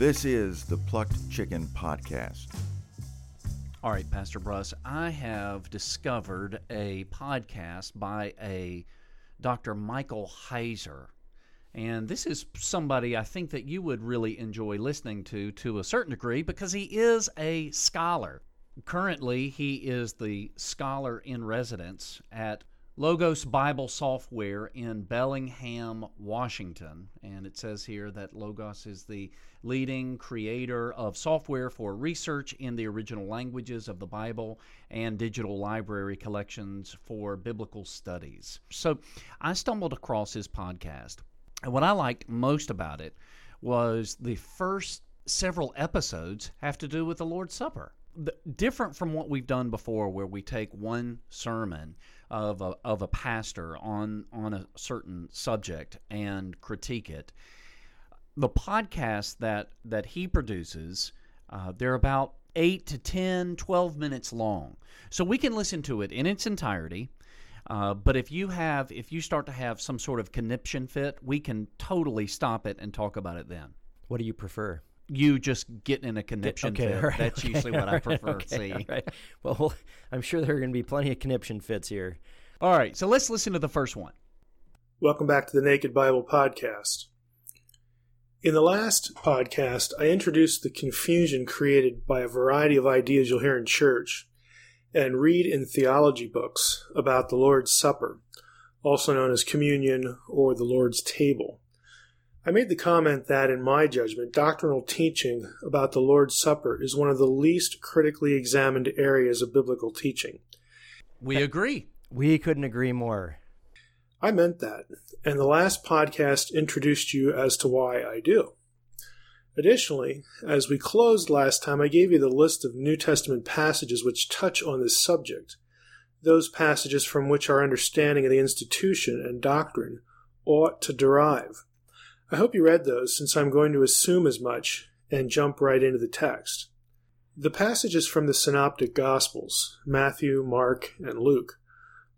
This is the Plucked Chicken Podcast. All right, Pastor Bruss, I have discovered a podcast by a Dr. Michael Heiser. And this is somebody I think that you would really enjoy listening to to a certain degree because he is a scholar. Currently, he is the scholar in residence at Logos Bible Software in Bellingham, Washington. And it says here that Logos is the leading creator of software for research in the original languages of the Bible and digital library collections for biblical studies. So I stumbled across his podcast. And what I liked most about it was the first several episodes have to do with the Lord's Supper. The, different from what we've done before, where we take one sermon of a, of a pastor on on a certain subject and critique it. The podcast that that he produces, uh, they're about 8 to 10, 12 minutes long. So we can listen to it in its entirety. Uh, but if you have if you start to have some sort of conniption fit, we can totally stop it and talk about it then. What do you prefer? You just get in a conniption okay, fit. Right, That's okay, usually what I prefer okay, seeing. Right. Well, I'm sure there are going to be plenty of conniption fits here. All right, so let's listen to the first one. Welcome back to the Naked Bible Podcast. In the last podcast, I introduced the confusion created by a variety of ideas you'll hear in church and read in theology books about the Lord's Supper, also known as communion or the Lord's table. I made the comment that, in my judgment, doctrinal teaching about the Lord's Supper is one of the least critically examined areas of biblical teaching. We agree. We couldn't agree more. I meant that, and the last podcast introduced you as to why I do. Additionally, as we closed last time, I gave you the list of New Testament passages which touch on this subject, those passages from which our understanding of the institution and doctrine ought to derive. I hope you read those since I'm going to assume as much and jump right into the text. The passages from the Synoptic Gospels, Matthew, Mark, and Luke,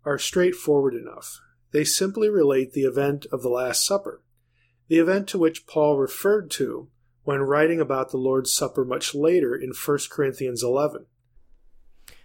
are straightforward enough. They simply relate the event of the Last Supper, the event to which Paul referred to when writing about the Lord's Supper much later in 1 Corinthians 11.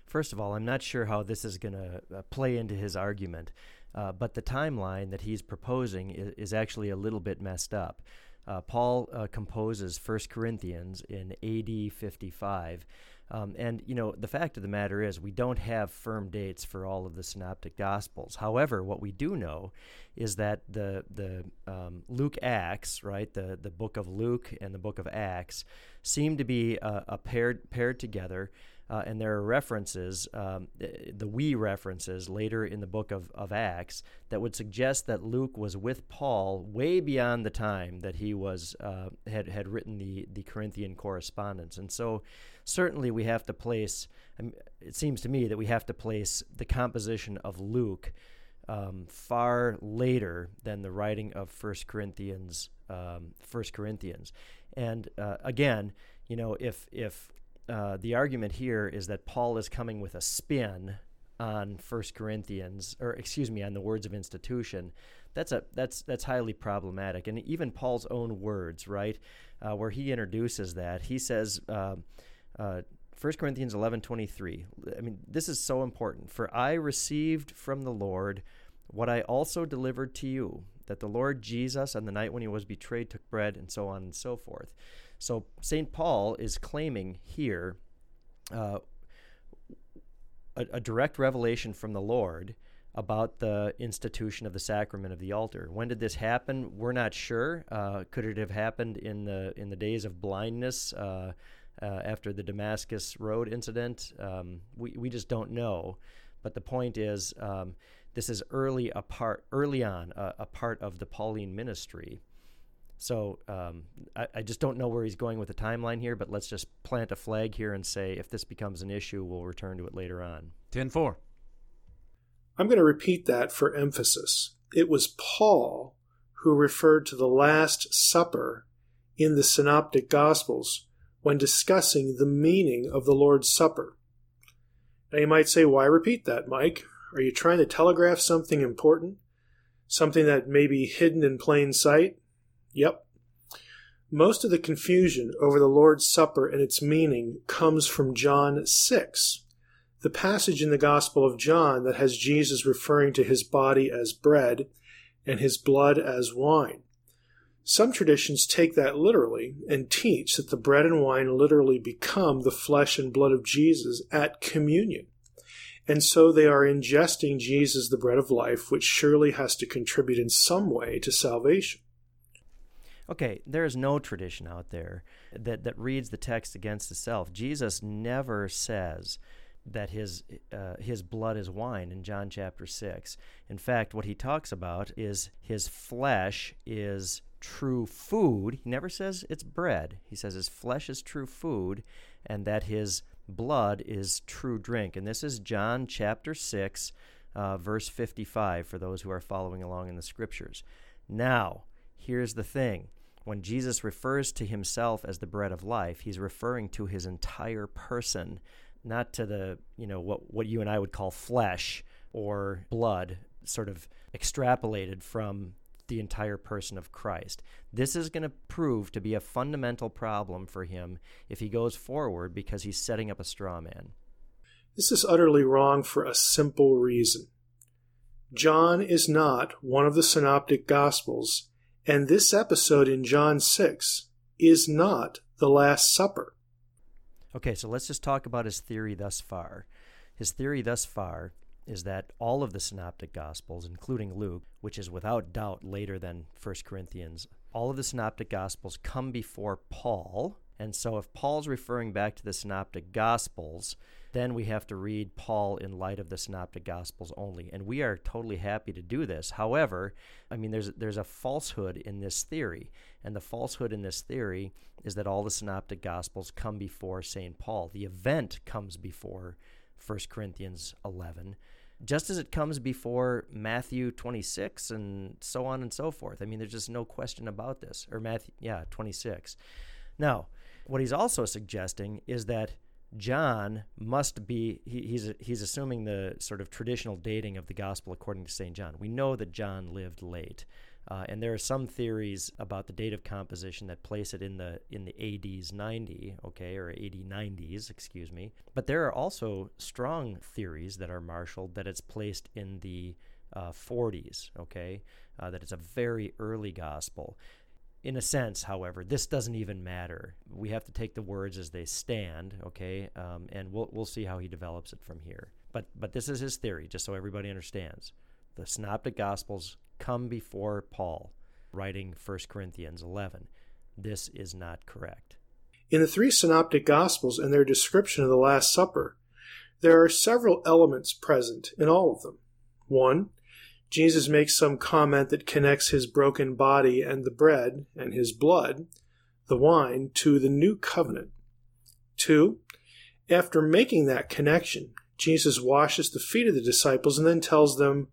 First of all, I'm not sure how this is going to uh, play into his argument. Uh, but the timeline that he's proposing is, is, actually a little bit messed up. Uh, Paul uh, composes 1 Corinthians in AD 55. Um, and, you know, the fact of the matter is, we don't have firm dates for all of the synoptic gospels. However, what we do know is that the, the um, Luke Acts, right, the, the book of Luke and the book of Acts, seem to be uh, paired, paired together. Uh, and there are references, um, the we references later in the book of, of Acts that would suggest that Luke was with Paul way beyond the time that he was uh, had had written the the Corinthian correspondence. And so, certainly, we have to place. It seems to me that we have to place the composition of Luke um, far later than the writing of First Corinthians. Um, First Corinthians, and uh, again, you know, if if uh, the argument here is that Paul is coming with a spin on First Corinthians, or excuse me, on the words of institution. That's a that's that's highly problematic, and even Paul's own words, right, uh, where he introduces that, he says. Uh, uh, 1 Corinthians 11:23. I mean, this is so important. For I received from the Lord what I also delivered to you, that the Lord Jesus on the night when he was betrayed took bread and so on and so forth. So St. Paul is claiming here uh, a, a, direct revelation from the Lord about the institution of the sacrament of the altar. When did this happen? We're not sure. Uh, could it have happened in the in the days of blindness uh, uh after the Damascus Road incident? Um, we we just don't know. But the point is, um, this is early a part early on a, a part of the Pauline ministry. So um, I, I, just don't know where he's going with the timeline here, but let's just plant a flag here and say if this becomes an issue, we'll return to it later on. 10 4. I'm going to repeat that for emphasis. It was Paul who referred to the Last Supper in the Synoptic Gospels when discussing the meaning of the Lord's Supper. Now you might say, why repeat that, Mike? Are you trying to telegraph something important? Something that may be hidden in plain sight? Yep. Most of the confusion over the Lord's Supper and its meaning comes from John 6, the passage in the Gospel of John that has Jesus referring to his body as bread and his blood as wine. Some traditions take that literally and teach that the bread and wine literally become the flesh and blood of Jesus at communion. And so they are ingesting Jesus, the bread of life, which surely has to contribute in some way to salvation. Okay, there is no tradition out there that, that reads the text against itself. Jesus never says that his uh, his blood is wine in John chapter 6. In fact, what he talks about is his flesh is true food. He never says it's bread. He says his flesh is true food and that his blood is true drink. And this is John chapter 6, uh, verse 55 for those who are following along in the scriptures. Now, here's the thing. When Jesus refers to himself as the bread of life, he's referring to his entire person, not to the, you know, what, what you and I would call flesh or blood, sort of extrapolated from the entire person of Christ. This is going to prove to be a fundamental problem for him if he goes forward because he's setting up a straw man. This is utterly wrong for a simple reason. John is not one of the synoptic gospels, and this episode in John 6 is not the Last Supper. Okay, so let's just talk about his theory thus far. His theory thus far is that all of the synoptic gospels, including Luke, which is without doubt later than 1 Corinthians, all of the synoptic gospels come before Paul. And so if Paul's referring back to the synoptic gospels, then we have to read Paul in light of the synoptic gospels only. And we are totally happy to do this. However, I mean there's there's a falsehood in this theory. And the falsehood in this theory is that all the synoptic gospels come before St. Paul. The event comes before 1 Corinthians 11 just as it comes before Matthew 26 and so on and so forth. I mean, there's just no question about this. Or Matthew, yeah, 26. Now, what he's also suggesting is that John must be, he, he's, he's assuming the sort of traditional dating of the gospel according to St. John. We know that John lived late. Uh, and there are some theories about the date of composition that place it in the in the ADs 90, okay, or AD 90s, excuse me. But there are also strong theories that are marshaled that it's placed in the uh, 40s, okay, uh, that it's a very early gospel. In a sense, however, this doesn't even matter. We have to take the words as they stand, okay, um, and we'll we'll see how he develops it from here. But but this is his theory, just so everybody understands. The Synoptic Gospels come before Paul, writing 1 Corinthians 11. This is not correct. In the three synoptic gospels and their description of the Last Supper, there are several elements present in all of them. One, Jesus makes some comment that connects his broken body and the bread and his blood, the wine, to the new covenant. Two, after making that connection, Jesus washes the feet of the disciples and then tells them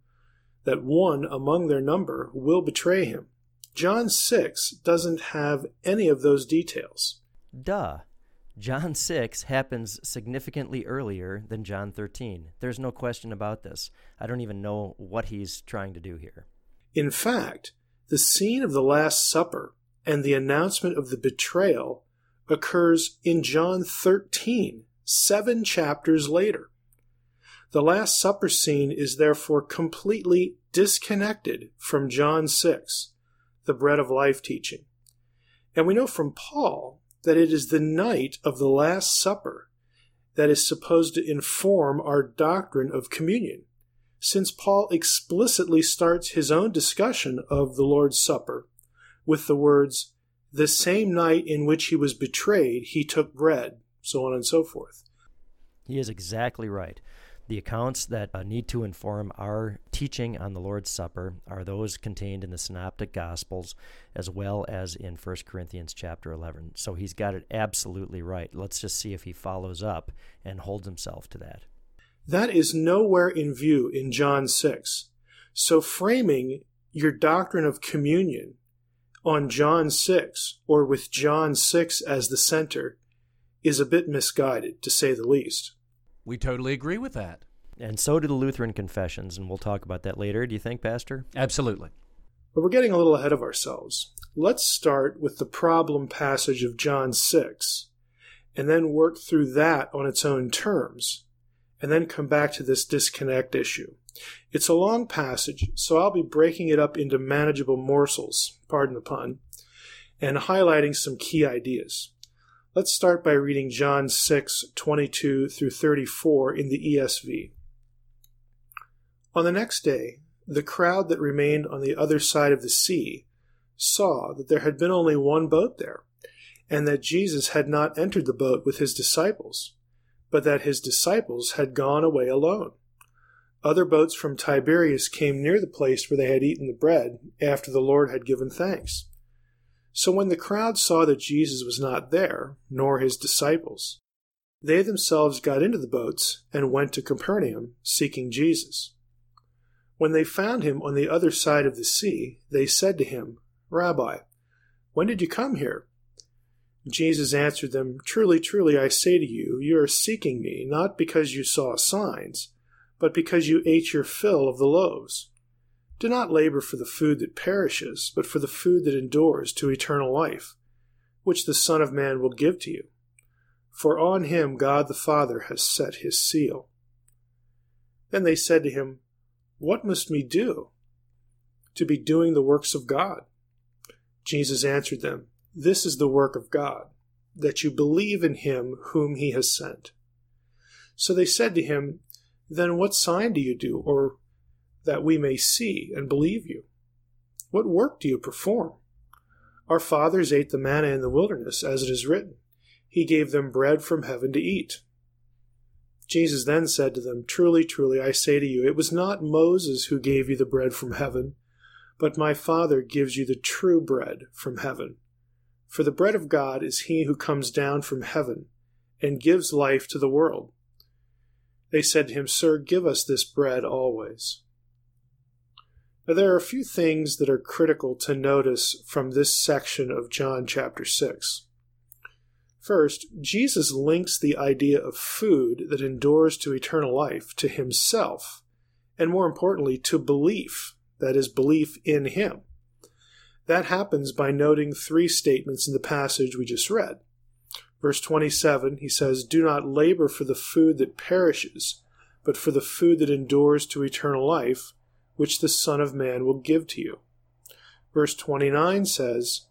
that one among their number will betray him. John 6 doesn't have any of those details. Duh. John 6 happens significantly earlier than John 13. There's no question about this. I don't even know what he's trying to do here. In fact, the scene of the Last Supper and the announcement of the betrayal occurs in John 13, seven chapters later. The Last Supper scene is therefore completely disconnected from John 6, the bread of life teaching. And we know from Paul that it is the night of the Last Supper that is supposed to inform our doctrine of communion, since Paul explicitly starts his own discussion of the Lord's Supper with the words, The same night in which he was betrayed, he took bread, so on and so forth. He is exactly right. The accounts that uh, need to inform our teaching on the Lord's Supper are those contained in the Synoptic Gospels as well as in 1 Corinthians chapter 11. So he's got it absolutely right. Let's just see if he follows up and holds himself to that. That is nowhere in view in John 6. So framing your doctrine of communion on John 6 or with John 6 as the center is a bit misguided, to say the least. We totally agree with that. And so do the Lutheran confessions, and we'll talk about that later. Do you think, Pastor? Absolutely. But we're getting a little ahead of ourselves. let's start with the problem passage of John 6 and then work through that on its own terms, and then come back to this disconnect issue. It's a long passage, so I'll be breaking it up into manageable morsels, pardon the pun, and highlighting some key ideas. Let's start by reading John 6, 22 through 34 in the ESV. On the next day, the crowd that remained on the other side of the sea saw that there had been only one boat there, and that Jesus had not entered the boat with his disciples, but that his disciples had gone away alone. Other boats from Tiberias came near the place where they had eaten the bread after the Lord had given thanks. So when the crowd saw that Jesus was not there, nor his disciples, they themselves got into the boats and went to Capernaum, seeking Jesus. When they found him on the other side of the sea, they said to him, Rabbi, when did you come here? Jesus answered them, Truly, truly, I say to you, you are seeking me, not because you saw signs, but because you ate your fill of the loaves. Do not labor for the food that perishes, but for the food that endures to eternal life, which the Son of Man will give to you. For on him God the Father has set his seal. Then they said to him, What must we do to be doing the works of God? Jesus answered them, this is the work of God, that you believe in him whom he has sent. So they said to him, Then what sign do you do, or that we may see and believe you? What work do you perform? Our fathers ate the manna in the wilderness, as it is written, He gave them bread from heaven to eat. Jesus then said to them, Truly, truly, I say to you, it was not Moses who gave you the bread from heaven, but my Father gives you the true bread from heaven. For the bread of God is he who comes down from heaven and gives life to the world. They said to him, Sir, give us this bread always. Now, there are a few things that are critical to notice from this section of John chapter 6. First, Jesus links the idea of food that endures to eternal life to himself, and more importantly, to belief, that is, belief in him. That happens by noting three statements in the passage we just read. Verse 27, he says, Do not labor for the food that perishes, but for the food that endures to eternal life, which the Son of Man will give to you. Verse 29 says,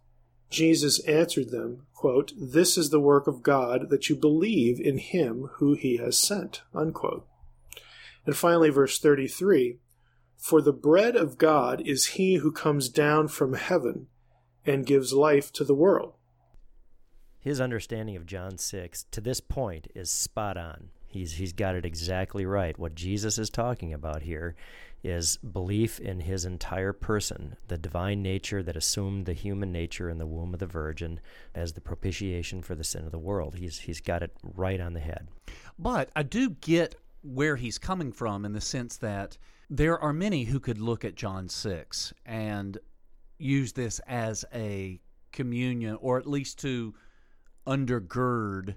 Jesus answered them, quote, This is the work of God, that you believe in him who he has sent. Unquote. And finally, verse 33 for the bread of God is he who comes down from heaven and gives life to the world. His understanding of John 6 to this point is spot on. He's, he's got it exactly right. What Jesus is talking about here is belief in his entire person, the divine nature that assumed the human nature in the womb of the Virgin as the propitiation for the sin of the world. He's, he's got it right on the head. But I do get where he's coming from in the sense that there are many who could look at John 6 and use this as a communion or at least to undergird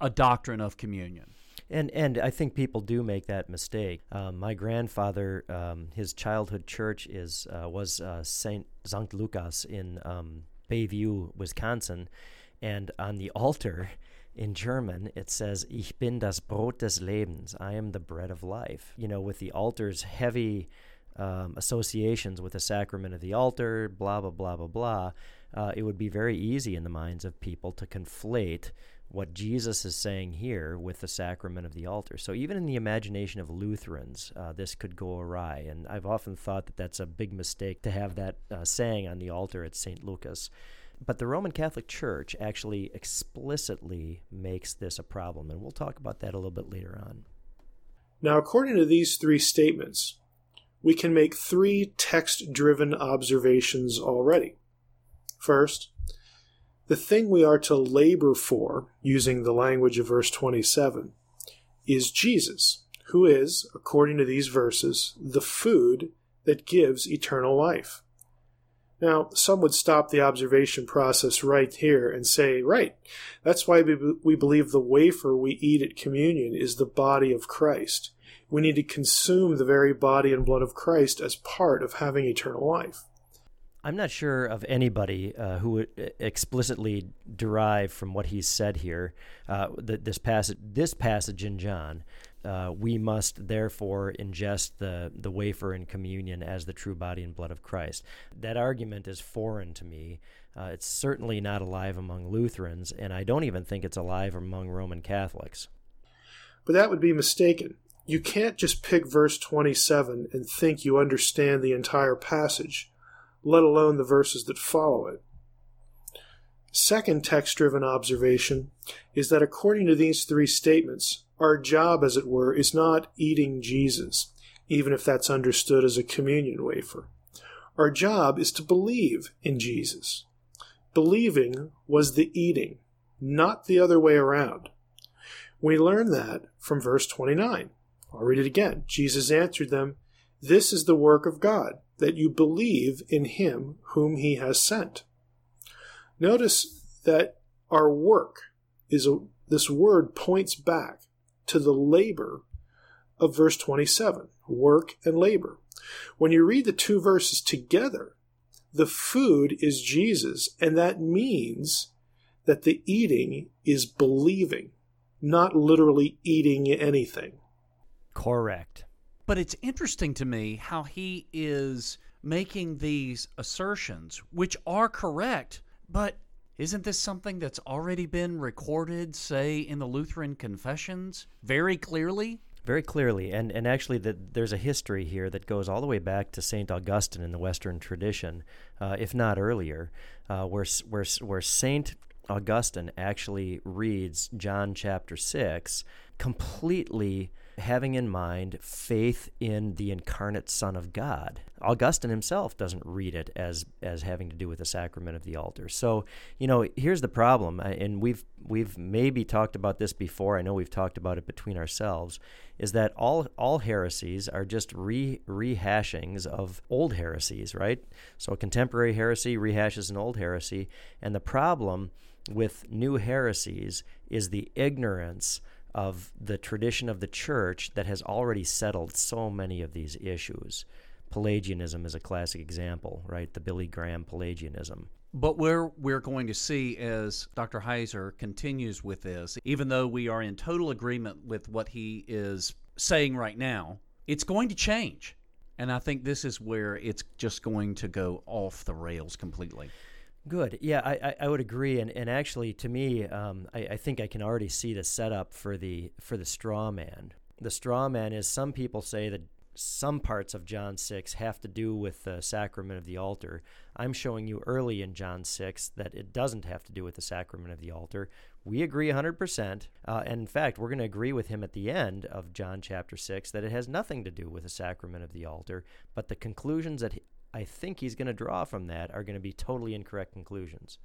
a doctrine of communion. And and I think people do make that mistake. Um, my grandfather, um, his childhood church is uh, was uh, Saint St. Lucas in um, Bayview, Wisconsin, and on the altar in German, it says, Ich bin das Brot des Lebens. I am the bread of life. You know, with the altar's heavy um, associations with the sacrament of the altar, blah, blah, blah, blah, blah, uh, it would be very easy in the minds of people to conflate what Jesus is saying here with the sacrament of the altar. So even in the imagination of Lutherans, uh, this could go awry. And I've often thought that that's a big mistake to have that uh, saying on the altar at St. Lucas. But the Roman Catholic Church actually explicitly makes this a problem, and we'll talk about that a little bit later on. Now, according to these three statements, we can make three text driven observations already. First, the thing we are to labor for, using the language of verse 27, is Jesus, who is, according to these verses, the food that gives eternal life. Now, some would stop the observation process right here and say, right, that's why we, believe the wafer we eat at communion is the body of Christ. We need to consume the very body and blood of Christ as part of having eternal life. I'm not sure of anybody uh, who would explicitly derive from what he's said here, uh, this passage, this passage in John. Uh, we must therefore ingest the, the wafer in communion as the true body and blood of Christ. That argument is foreign to me. Uh, it's certainly not alive among Lutherans, and I don't even think it's alive among Roman Catholics. But that would be mistaken. You can't just pick verse 27 and think you understand the entire passage, let alone the verses that follow it. Second text driven observation is that according to these three statements, our job, as it were, is not eating Jesus, even if that's understood as a communion wafer. Our job is to believe in Jesus. Believing was the eating, not the other way around. We learn that from verse 29. I'll read it again. Jesus answered them, This is the work of God, that you believe in him whom he has sent. Notice that our work is a, this word points back to the labor of verse 27 work and labor. When you read the two verses together, the food is Jesus, and that means that the eating is believing, not literally eating anything. Correct. But it's interesting to me how he is making these assertions, which are correct, but isn't this something that's already been recorded, say, in the Lutheran confessions very clearly? Very clearly, and and actually, the, there's a history here that goes all the way back to Saint Augustine in the Western tradition, uh, if not earlier, uh, where where where Saint Augustine actually reads John chapter six completely having in mind faith in the incarnate Son of God. Augustine himself doesn't read it as as having to do with the sacrament of the altar. So, you know, here's the problem, uh, and we've we've maybe talked about this before. I know we've talked about it between ourselves. Is that all all heresies are just re rehashings of old heresies, right? So, a contemporary heresy rehashes an old heresy, and the problem with new heresies is the ignorance of the tradition of the church that has already settled so many of these issues. Pelagianism is a classic example, right? The Billy Graham Pelagianism. But where we're going to see as Dr. Heiser continues with this, even though we are in total agreement with what he is saying right now, it's going to change. And I think this is where it's just going to go off the rails completely. Good. Yeah, I, I, would agree. And, and actually, to me, um, I, I think I can already see the setup for the for the straw man. The straw man is some people say that some parts of John 6 have to do with the sacrament of the altar. I'm showing you early in John 6 that it doesn't have to do with the sacrament of the altar. We agree 100%. Uh, and in fact, we're going to agree with him at the end of John chapter 6 that it has nothing to do with the sacrament of the altar, but the conclusions that I think he's going to draw from that are going to be totally incorrect conclusions.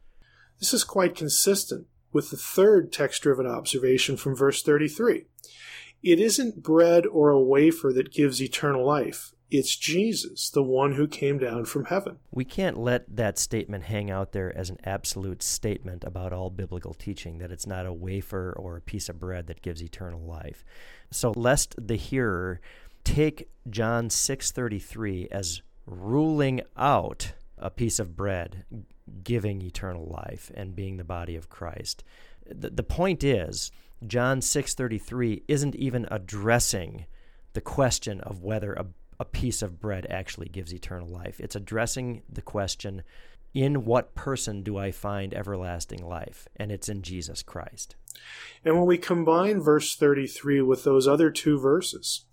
This is quite consistent with the third text driven observation from verse 33. It isn't bread or a wafer that gives eternal life. It's Jesus, the one who came down from heaven. We can't let that statement hang out there as an absolute statement about all biblical teaching that it's not a wafer or a piece of bread that gives eternal life. So lest the hearer take John 6:33 as ruling out a piece of bread giving eternal life and being the body of Christ. The, the point is, John 6:33 isn't even addressing the question of whether a, a piece of bread actually gives eternal life. It's addressing the question in what person do I find everlasting life? And it's in Jesus Christ. And when we combine verse 33 with those other two verses,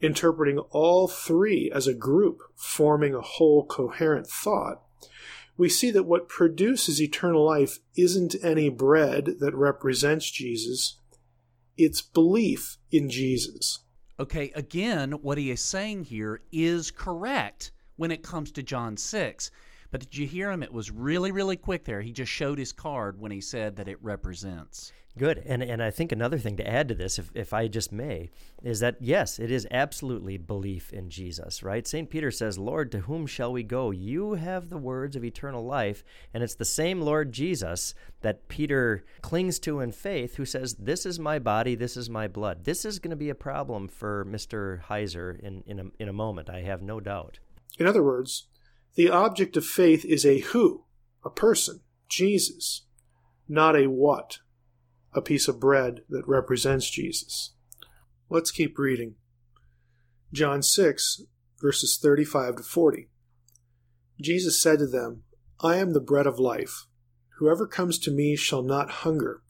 interpreting all three as a group, forming a whole coherent thought, we see that what produces eternal life isn't any bread that represents Jesus, it's belief in Jesus. Okay, again, what he is saying here is correct when it comes to John 6. But did you hear him? It was really, really quick there. He just showed his card when he said that it represents. Good. And and I think another thing to add to this, if, if I just may, is that yes, it is absolutely belief in Jesus, right? St. Peter says, Lord, to whom shall we go? You have the words of eternal life. And it's the same Lord Jesus that Peter clings to in faith who says, This is my body, this is my blood. This is going to be a problem for Mr. Heiser in, in, a, in a moment, I have no doubt. In other words, The object of faith is a who, a person, Jesus, not a what, a piece of bread that represents Jesus. Let's keep reading. John 6, verses 35 to 40. Jesus said to them, I am the bread of life. Whoever comes to me shall not hunger,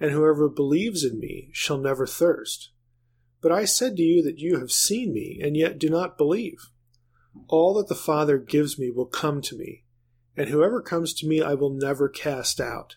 and whoever believes in me shall never thirst. But I said to you that you have seen me, and yet do not believe. All that the Father gives me will come to me, and whoever comes to me I will never cast out.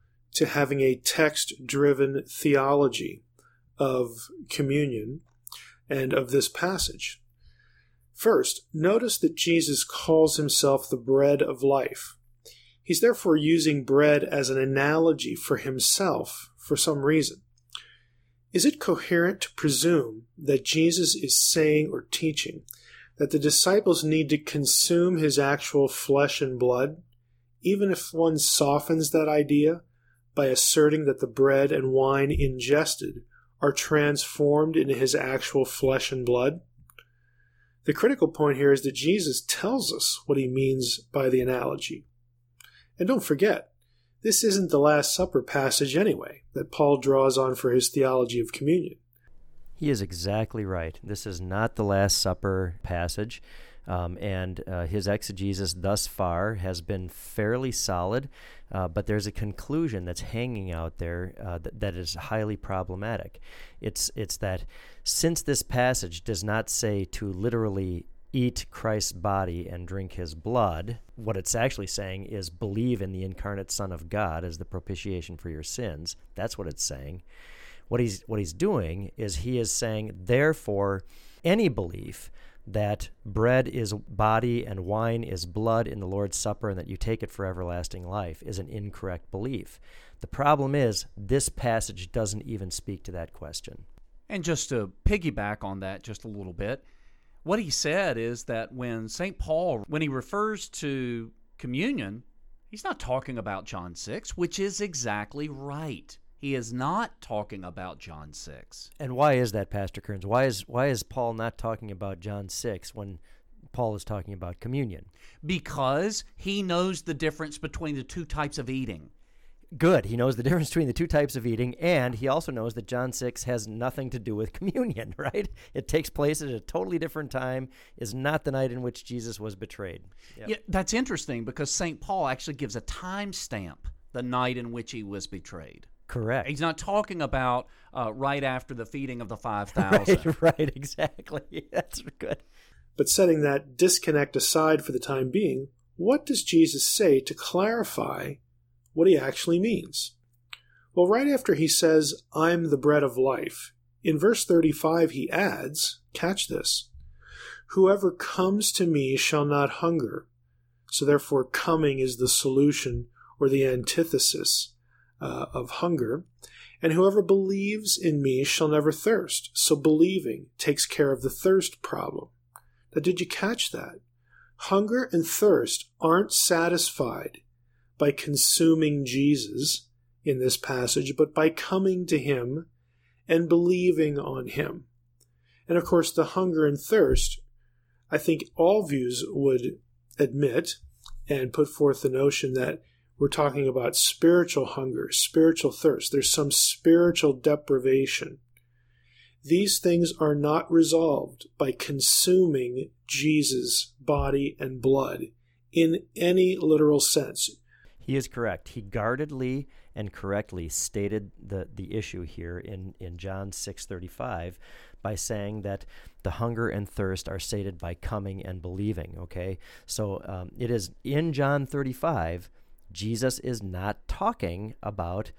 to having a text driven theology of communion and of this passage. First, notice that Jesus calls himself the bread of life. He's therefore using bread as an analogy for himself for some reason. Is it coherent to presume that Jesus is saying or teaching that the disciples need to consume his actual flesh and blood, even if one softens that idea by asserting that the bread and wine ingested are transformed into his actual flesh and blood? The critical point here is that Jesus tells us what he means by the analogy. And don't forget, this isn't the Last Supper passage anyway that Paul draws on for his theology of communion. He is exactly right. This is not the Last Supper passage. Um, and uh, his exegesis thus far has been fairly solid, uh, but there's a conclusion that's hanging out there uh, th- that is highly problematic. It's it's that since this passage does not say to literally eat Christ's body and drink his blood, what it's actually saying is believe in the incarnate Son of God as the propitiation for your sins. That's what it's saying. What he's what he's doing is he is saying, therefore, any belief that bread is body and wine is blood in the Lord's Supper and that you take it for everlasting life is an incorrect belief. The problem is this passage doesn't even speak to that question. And just to piggyback on that just a little bit, what he said is that when St. Paul, when he refers to communion, he's not talking about John 6, which is exactly right. He is not talking about John 6. And why is that, Pastor Kerns? Why is why is Paul not talking about John 6 when Paul is talking about communion? Because he knows the difference between the two types of eating good. He knows the difference between the two types of eating, and he also knows that John 6 has nothing to do with communion, right? It takes place at a totally different time, is not the night in which Jesus was betrayed. Yep. Yeah, that's interesting because St. Paul actually gives a time stamp the night in which he was betrayed. Correct. He's not talking about uh, right after the feeding of the 5,000. right, right, exactly. That's good. But setting that disconnect aside for the time being, what does Jesus say to clarify what he actually means. Well, right after he says, I'm the bread of life, in verse 35 he adds, catch this, whoever comes to me shall not hunger. So therefore, coming is the solution or the antithesis uh, of hunger. And whoever believes in me shall never thirst. So believing takes care of the thirst problem. Now, did you catch that? Hunger and thirst aren't satisfied by consuming Jesus in this passage, but by coming to him and believing on him. And of course, the hunger and thirst, I think all views would admit and put forth the notion that we're talking about spiritual hunger, spiritual thirst. There's some spiritual deprivation. These things are not resolved by consuming Jesus' body and blood in any literal sense. He is correct. He guardedly and correctly stated the, the issue here in, in John 6:35 by saying that the hunger and thirst are sated by coming and believing. Okay, so um, it is in John 35. Jesus is not talking about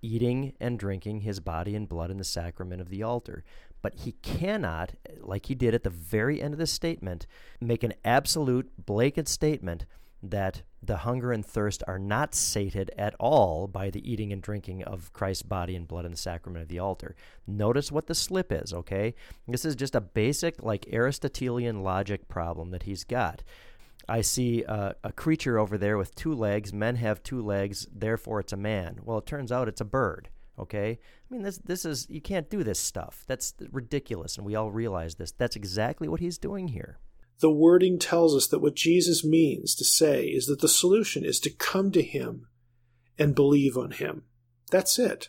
eating and drinking his body and blood in the sacrament of the altar, but he cannot, like he did at the very end of the statement, make an absolute, blanket statement that the hunger and thirst are not sated at all by the eating and drinking of Christ's body and blood in the sacrament of the altar. Notice what the slip is, okay? This is just a basic, like Aristotelian logic problem that he's got. I see a creature over there with two legs. Men have two legs, therefore it's a man. Well, it turns out it's a bird. Okay, I mean this. This is you can't do this stuff. That's ridiculous, and we all realize this. That's exactly what he's doing here. The wording tells us that what Jesus means to say is that the solution is to come to him and believe on him. That's it.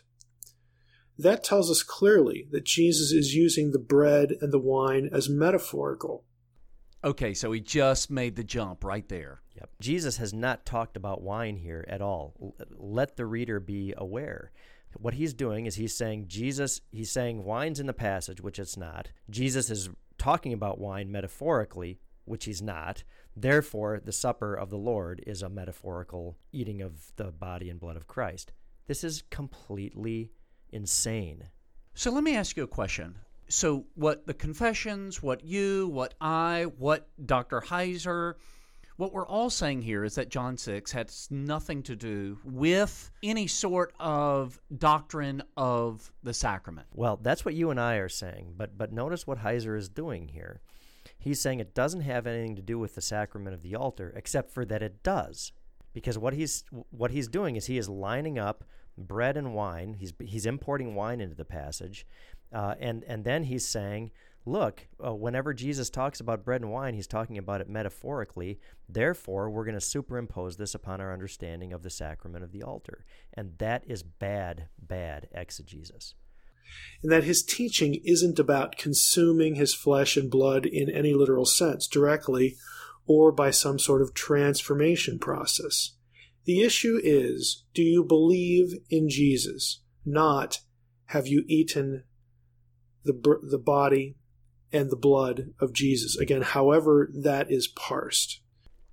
That tells us clearly that Jesus is using the bread and the wine as metaphorical. Okay, so he just made the jump right there. Yep. Jesus has not talked about wine here at all. Let the reader be aware. What he's doing is he's saying Jesus, he's saying wine's in the passage, which it's not. Jesus is talking about wine metaphorically, which he's not. Therefore, the supper of the Lord is a metaphorical eating of the body and blood of Christ. This is completely insane. So let me ask you a question. So, what the confessions, what you, what I, what Dr. Heiser, what we're all saying here is that John 6 has nothing to do with any sort of doctrine of the sacrament. Well, that's what you and I are saying, but but notice what Heiser is doing here. He's saying it doesn't have anything to do with the sacrament of the altar except for that it does. Because what he's what he's doing is he is lining up bread and wine. He's he's importing wine into the passage. Uh, and and then he's saying look, uh, whenever Jesus talks about bread and wine, he's talking about it metaphorically. Therefore, we're going to superimpose this upon our understanding of the sacrament of the altar. And that is bad, bad exegesis. And that his teaching isn't about consuming his flesh and blood in any literal sense, directly or by some sort of transformation process. The issue is do you believe in Jesus? Not have you eaten the, the body and the blood of Jesus. Again, however that is parsed.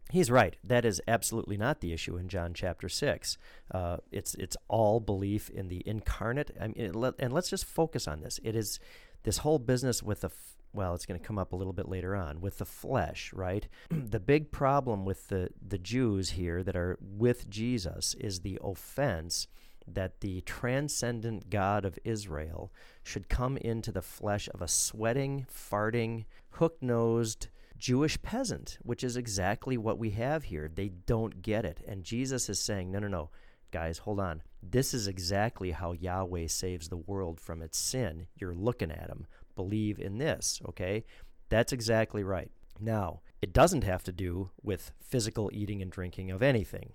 He's right. That is absolutely not the issue in John chapter six. Uh, it's it's all belief in the incarnate. I mean, it, and let's just focus on this. It is this whole business with the well, it's going to come up a little bit later on with the flesh, right? the big problem with the the Jews here that are with Jesus is the offense that the transcendent God of Israel should come into the flesh of a sweating, farting, hook nosed Jewish peasant, which is exactly what we have here. They don't get it. And Jesus is saying, no, no, no, guys, hold on. This is exactly how Yahweh saves the world from its sin. You're looking at him. Believe in this, okay? That's exactly right. Now, it doesn't have to do with physical eating and drinking of anything.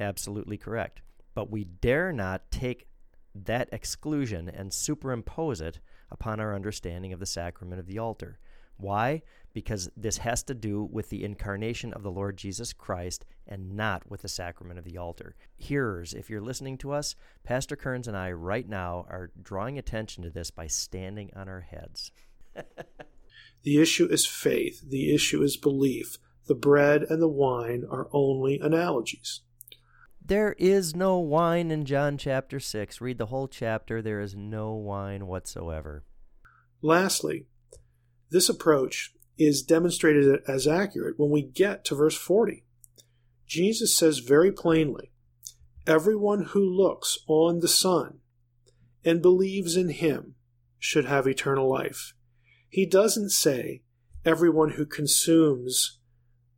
Absolutely correct. But we dare not take that exclusion and superimpose it upon our understanding of the sacrament of the altar. Why? Because this has to do with the incarnation of the Lord Jesus Christ and not with the sacrament of the altar. Hearers, if you're listening to us, Pastor Kerns and I right now are drawing attention to this by standing on our heads. the issue is faith, the issue is belief. The bread and the wine are only analogies. There is no wine in John chapter 6. Read the whole chapter. There is no wine whatsoever. Lastly, this approach is demonstrated as accurate when we get to verse 40. Jesus says very plainly, Everyone who looks on the Son and believes in him should have eternal life. He doesn't say, Everyone who consumes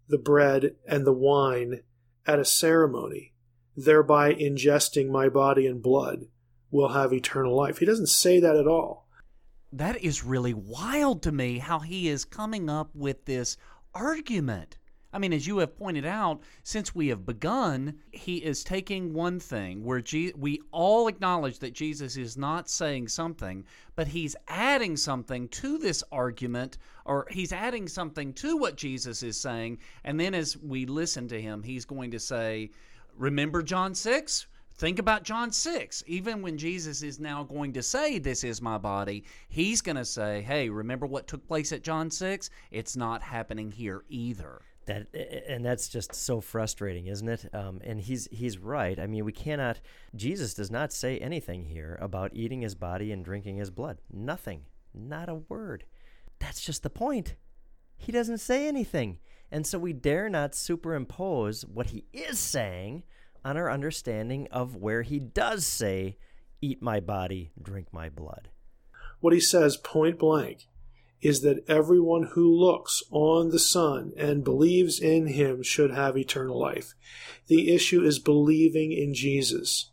the bread and the wine at a ceremony thereby ingesting my body and blood, will have eternal life. He doesn't say that at all. That is really wild to me how he is coming up with this argument. I mean, as you have pointed out, since we have begun, he is taking one thing where Je- we all acknowledge that Jesus is not saying something, but he's adding something to this argument, or he's adding something to what Jesus is saying. And then as we listen to him, he's going to say, Remember John 6? Think about John 6. Even when Jesus is now going to say, This is my body, he's going to say, Hey, remember what took place at John 6? It's not happening here either. That, and that's just so frustrating, isn't it? Um, and he's he's right. I mean, we cannot. Jesus does not say anything here about eating his body and drinking his blood. Nothing, Not a word. That's just the point. He doesn't say anything. And so we dare not superimpose what he is saying on our understanding of where he does say, Eat my body, drink my blood. What he says point blank is that everyone who looks on the Son and believes in him should have eternal life. The issue is believing in Jesus,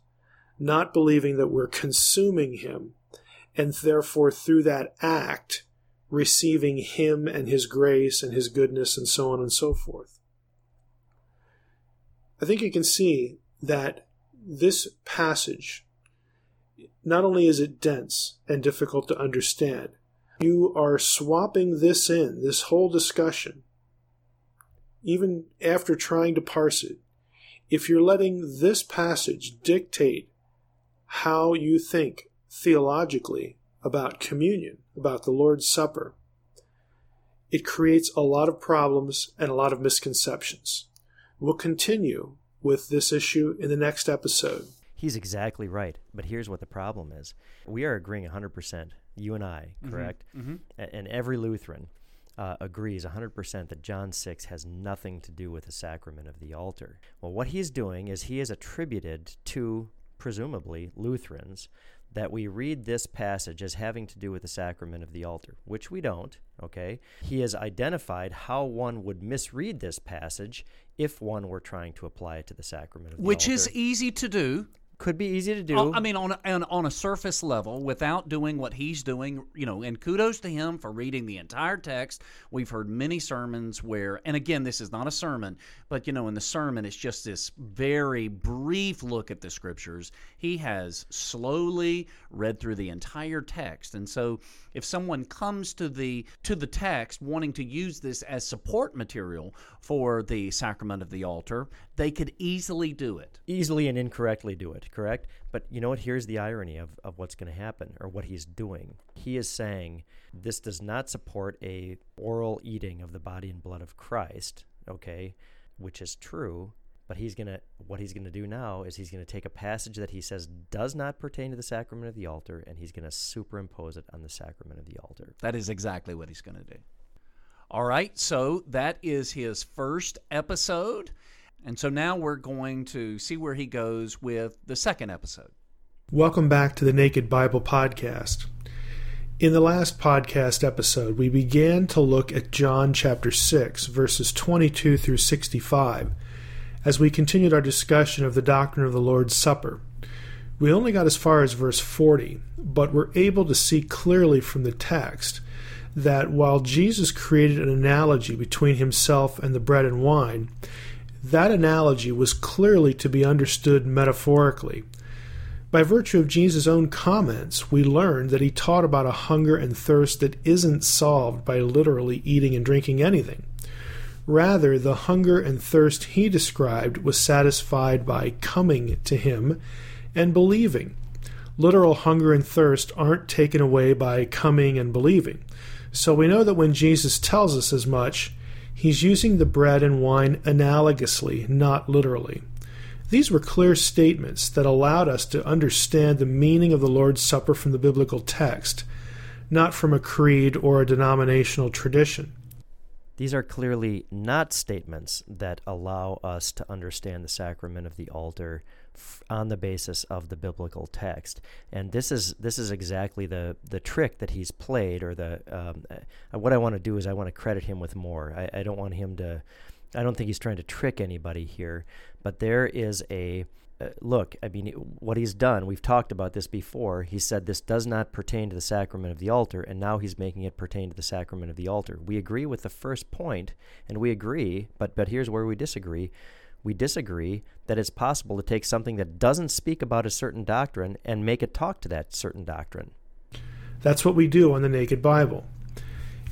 not believing that we're consuming him, and therefore through that act, receiving him and his grace and his goodness and so on and so forth. I think you can see that this passage, not only is it dense and difficult to understand, you are swapping this in, this whole discussion, even after trying to parse it. If you're letting this passage dictate how you think theologically about communion, about the Lord's Supper, it creates a lot of problems and a lot of misconceptions. We'll continue with this issue in the next episode. He's exactly right. But here's what the problem is we are agreeing 100%, you and I, Mm-hmm. correct? And every Lutheran uh, agrees 100% that John 6 has nothing to do with the sacrament of the altar. Well, what he's doing is he has attributed to, presumably, Lutherans that we read this passage as having to do with the sacrament of the altar, which we don't, okay? He has identified how one would misread this passage if one were trying to apply it to the sacrament of the Which altar. is easy to do. Could be easy to do. Uh, I mean, on a, on a surface level, without doing what he's doing, you know, and kudos to him for reading the entire text. We've heard many sermons where, and again, this is not a sermon, but, you know, in the sermon, it's just this very brief look at the scriptures. He has slowly read through the entire text. And so if someone comes to the to the text wanting to use this as support material for the sacrament of the altar, they could easily do it. easily and incorrectly do it, correct? But you know what? Here's the irony of, of what's going to happen or what he's doing. He is saying this does not support a oral eating of the body and blood of Christ, okay, which is true. But he's gonna what he's gonna do now is he's gonna take a passage that he says does not pertain to the sacrament of the altar and he's gonna superimpose it on the sacrament of the altar. That is exactly what he's going to do. All right, so that is his first episode. And so now we're going to see where he goes with the second episode. Welcome back to the Naked Bible Podcast. In the last podcast episode, we began to look at John chapter 6, verses 22 through 65, as we continued our discussion of the doctrine of the Lord's Supper. We only got as far as verse 40, but were able to see clearly from the text that while Jesus created an analogy between himself and the bread and wine, that analogy was clearly to be understood metaphorically. By virtue of Jesus' own comments, we learn that he taught about a hunger and thirst that isn't solved by literally eating and drinking anything. Rather, the hunger and thirst he described was satisfied by coming to him and believing. Literal hunger and thirst aren't taken away by coming and believing. So we know that when Jesus tells us as much, he's using the bread and wine analogously, not literally. These were clear statements that allowed us to understand the meaning of the Lord's Supper from the biblical text, not from a creed or a denominational tradition. These are clearly not statements that allow us to understand the sacrament of the altar f- on the basis of the biblical text. And this is this is exactly the the trick that he's played, or the um, uh, what I want to do is I want to credit him with more. I, I don't want him to. I don't think he's trying to trick anybody here, but there is a uh, look, I mean, what he's done, we've talked about this before. He said this does not pertain to the sacrament of the altar, and now he's making it pertain to the sacrament of the altar. We agree with the first point, and we agree, but, but here's where we disagree. We disagree that it's possible to take something that doesn't speak about a certain doctrine and make it talk to that certain doctrine. That's what we do on the Naked Bible.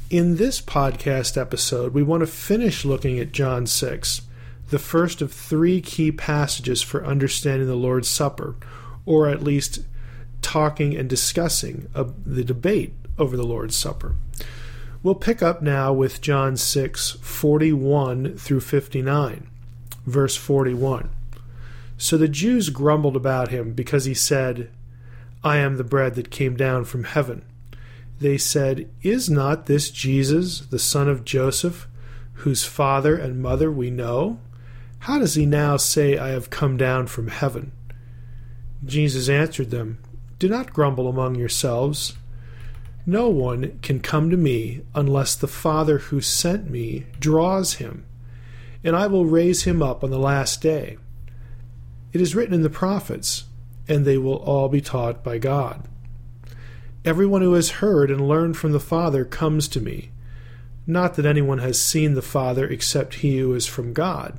In this podcast episode, we want to finish looking at John 6 the first of three key passages for understanding the Lord's Supper, or at least talking and discussing the debate over the Lord's Supper. We'll pick up now with John 6 41 through 59. Verse 41. So the Jews grumbled about him because he said, I am the bread that came down from heaven. They said, Is not this Jesus, the son of Joseph, whose father and mother we know? How does he now say, I have come down from heaven? Jesus answered them, Do not grumble among yourselves. No one can come to me unless the Father who sent me draws him, and I will raise him up on the last day. It is written in the prophets, and they will all be taught by God. Everyone who has heard and learned from the Father comes to me. Not that anyone has seen the Father except he who is from God.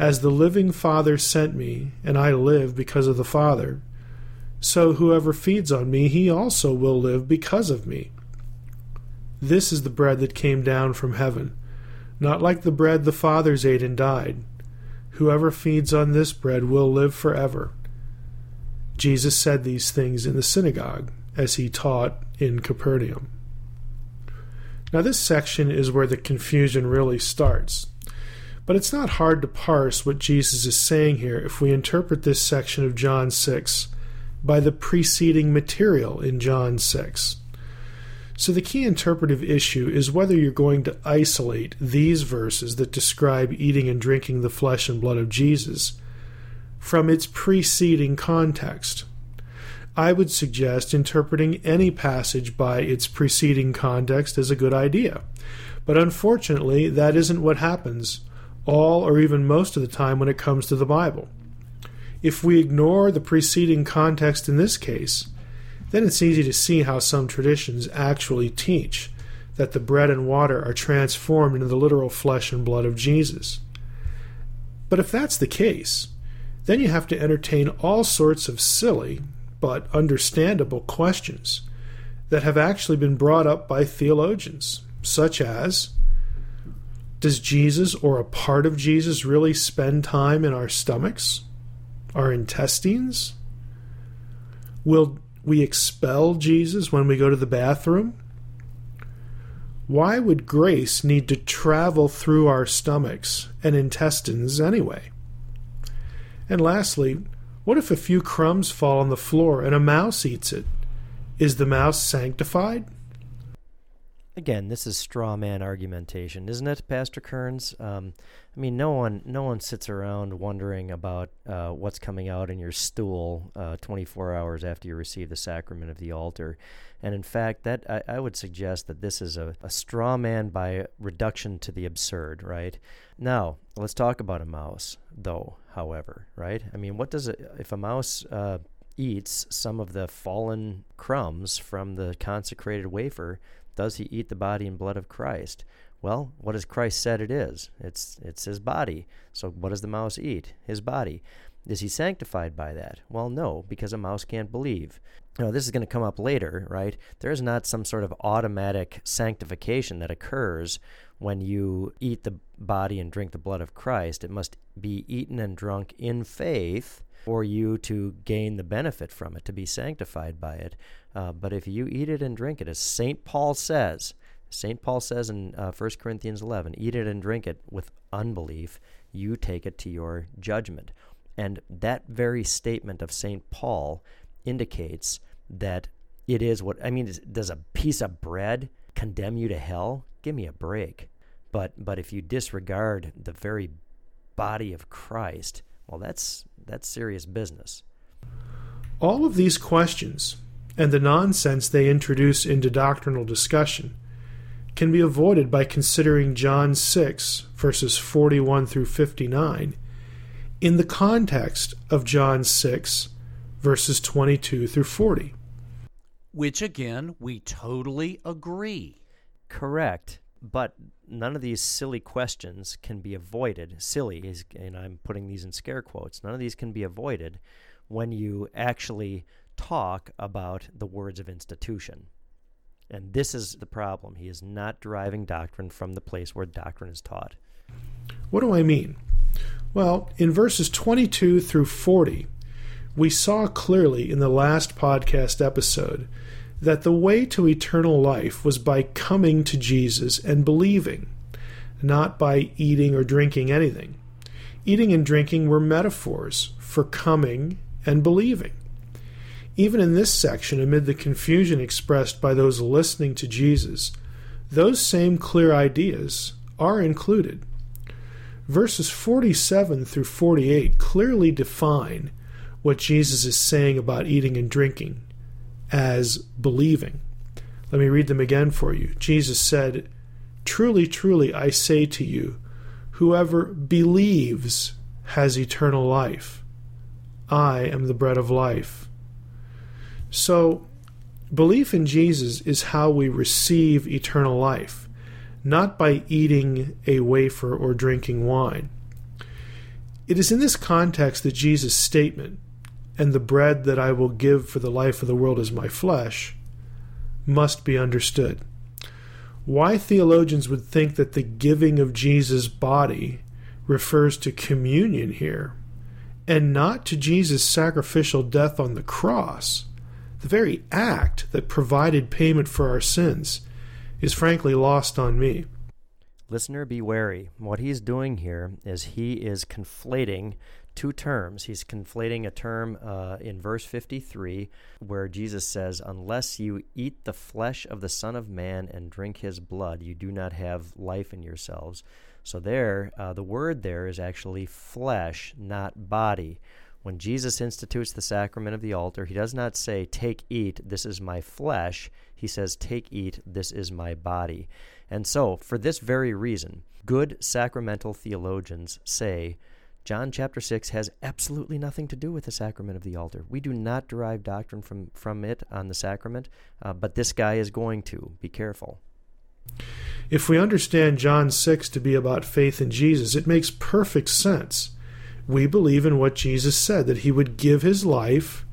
As the living Father sent me, and I live because of the Father, so whoever feeds on me, he also will live because of me. This is the bread that came down from heaven, not like the bread the fathers ate and died. Whoever feeds on this bread will live forever. Jesus said these things in the synagogue as he taught in Capernaum. Now, this section is where the confusion really starts. But it's not hard to parse what Jesus is saying here if we interpret this section of John 6 by the preceding material in John 6. So, the key interpretive issue is whether you're going to isolate these verses that describe eating and drinking the flesh and blood of Jesus from its preceding context. I would suggest interpreting any passage by its preceding context as a good idea. But unfortunately, that isn't what happens all or even most of the time when it comes to the Bible. If we ignore the preceding context in this case, then it's easy to see how some traditions actually teach that the bread and water are transformed into the literal flesh and blood of Jesus. But if that's the case, then you have to entertain all sorts of silly but understandable questions that have actually been brought up by theologians, such as Does Jesus or a part of Jesus really spend time in our stomachs? our intestines? Will we expel Jesus when we go to the bathroom? Why would grace need to travel through our stomachs and intestines anyway? And lastly, what if a few crumbs fall on the floor and a mouse eats it? Is the mouse sanctified? Again, this is straw man argumentation, isn't it, Pastor Kerns? Um, I mean, no one, no one sits around wondering about uh, what's coming out in your stool uh, 24 hours after you receive the sacrament of the altar. And in fact, that I, I would suggest that this is a, a straw man by reduction to the absurd, right? Now, let's talk about a mouse, though. However, right? I mean, what does it if a mouse uh, eats some of the fallen crumbs from the consecrated wafer? Does he eat the body and blood of Christ? Well, what has Christ said it is? It's it's his body. So what does the mouse eat? His body. Is he sanctified by that? Well, no, because a mouse can't believe. Now, this is going to come up later, right? There is not some sort of automatic sanctification that occurs when you eat the body and drink the blood of Christ. It must be eaten and drunk in faith for you to gain the benefit from it, to be sanctified by it. Uh, but if you eat it and drink it, as St. Paul says, St. Paul says in uh, 1 Corinthians 11, eat it and drink it with unbelief, you take it to your judgment. And that very statement of St. Paul indicates that it is what, I mean, does a piece of bread condemn you to hell? Give me a break. But, but if you disregard the very body of Christ, well, that's, that's serious business. All of these questions and the nonsense they introduce into doctrinal discussion can be avoided by considering John 6, verses 41 through 59, in the context of John 6, verses 22 through 40. Which, again, we totally agree. Correct. But none of these silly questions can be avoided. Silly is, and I'm putting these in scare quotes, none of these can be avoided when you actually talk about the words of institution. And this is the problem. He is not deriving doctrine from the place where doctrine is taught. What do I mean? Well, in verses 22 through 40, we saw clearly in the last podcast episode that the way to eternal life was by coming to Jesus and believing, not by eating or drinking anything. Eating and drinking were metaphors for coming and believing. Even in this section, amid the confusion expressed by those listening to Jesus, those same clear ideas are included. Verses 47 through 48 clearly define what Jesus is saying about eating and drinking as believing. Let me read them again for you. Jesus said, Truly, truly, I say to you, whoever believes has eternal life. I am the bread of life. So, belief in Jesus is how we receive eternal life, not by eating a wafer or drinking wine. It is in this context that Jesus' statement, and the bread that I will give for the life of the world is my flesh, must be understood. Why theologians would think that the giving of Jesus' body refers to communion here, and not to Jesus' sacrificial death on the cross, the very act that provided payment for our sins, is frankly lost on me. Listener, be wary. What he's doing here is he is conflating two terms. He's conflating a term uh, in verse 53 where Jesus says, Unless you eat the flesh of the Son of Man and drink his blood, you do not have life in yourselves. So, there, uh, the word there is actually flesh, not body. When Jesus institutes the sacrament of the altar, he does not say, Take, eat, this is my flesh. He says, Take, eat, this is my body. And so, for this very reason, good sacramental theologians say John chapter 6 has absolutely nothing to do with the sacrament of the altar. We do not derive doctrine from, from it on the sacrament, uh, but this guy is going to. Be careful. If we understand John 6 to be about faith in Jesus, it makes perfect sense. We believe in what Jesus said, that he would give his life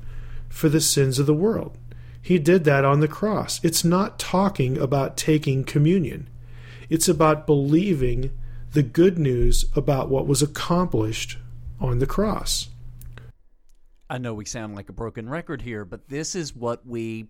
for the sins of the world. He did that on the cross. It's not talking about taking communion, it's about believing the good news about what was accomplished on the cross. I know we sound like a broken record here, but this is what we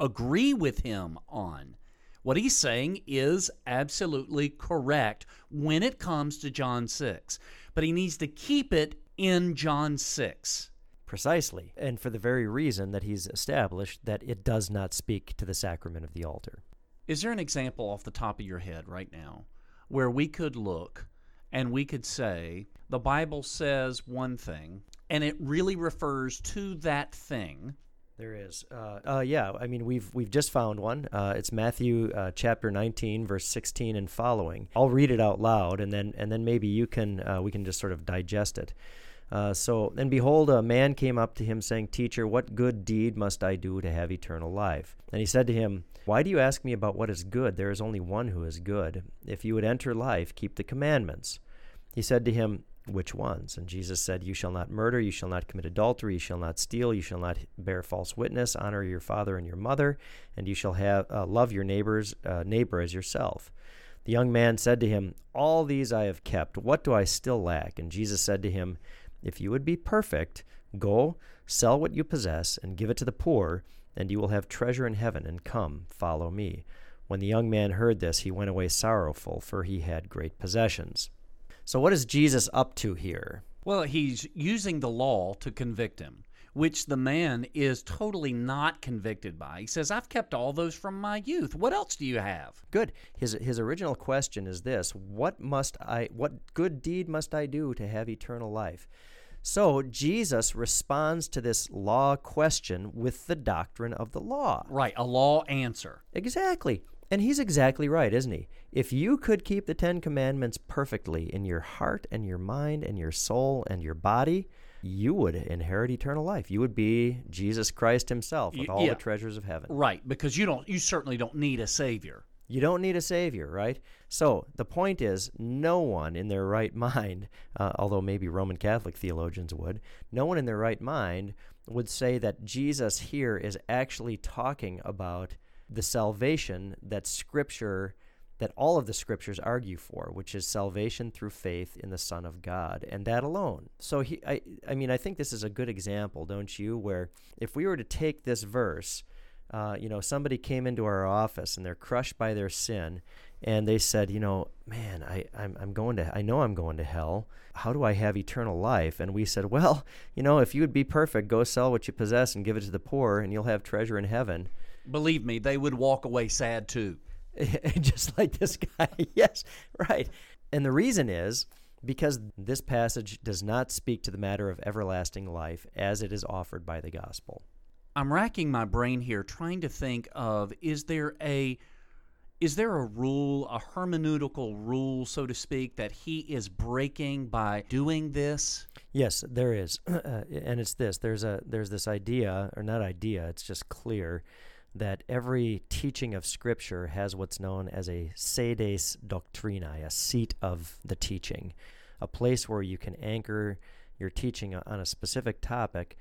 agree with him on. What he's saying is absolutely correct when it comes to John 6, but he needs to keep it in John 6. Precisely, and for the very reason that he's established that it does not speak to the sacrament of the altar. Is there an example off the top of your head right now where we could look and we could say the Bible says one thing and it really refers to that thing? There is, uh, uh, yeah. I mean, we've we've just found one. Uh, it's Matthew uh, chapter 19, verse 16 and following. I'll read it out loud, and then and then maybe you can uh, we can just sort of digest it. Uh, so, and behold, a man came up to him, saying, Teacher, what good deed must I do to have eternal life? And he said to him, Why do you ask me about what is good? There is only one who is good. If you would enter life, keep the commandments. He said to him, which ones? And Jesus said, You shall not murder, you shall not commit adultery, you shall not steal, you shall not bear false witness, honor your father and your mother, and you shall have uh, love your neighbors uh, neighbor as yourself. The young man said to him, All these I have kept. What do I still lack? And Jesus said to him, If you would be perfect, go, sell what you possess, and give it to the poor, and you will have treasure in heaven, and come, follow me. When the young man heard this, he went away sorrowful, for he had great possessions. So, what is Jesus up to here? Well, he's using the law to convict him, which the man is totally not convicted by. He says, I've kept all those from my youth. What else do you have? Good. His his original question is this: What must I? What good deed must I do to have eternal life? So Jesus responds to this law question with the doctrine of the law. Right, a law answer. Exactly. And he's exactly right, isn't he? If you could keep the Ten Commandments perfectly in your heart and your mind and your soul and your body, you would inherit eternal life. You would be Jesus Christ himself with all yeah. the treasures of heaven. Right, because you don't you certainly don't need a savior. You don't need a savior, right? So the point is, no one in their right mind, uh, although maybe Roman Catholic theologians would, no one in their right mind would say that Jesus here is actually talking about the salvation that Scripture, that all of the Scriptures argue for, which is salvation through faith in the Son of God, and that alone. So he, I, I mean, I think this is a good example, don't you? Where if we were to take this verse uh, you know, somebody came into our office and they're crushed by their sin, and they said, you know, man, I, I'm, I'm going to, I know I'm going to hell. How do I have eternal life? And we said, well, you know, if you would be perfect, go sell what you possess and give it to the poor, and you'll have treasure in heaven. Believe me, they would walk away sad too. Just like this guy. yes, right. And the reason is because this passage does not speak to the matter of everlasting life as it is offered by the gospel. I'm racking my brain here trying to think of is there a is there a rule, a hermeneutical rule, so to speak, that he is breaking by doing this? Yes, there is, uh, and it's this. There's a there's this idea, or not idea. It's just clear that every teaching of Scripture has what's known as a sedes doctrinae, a seat of the teaching, a place where you can anchor your teaching on a specific topic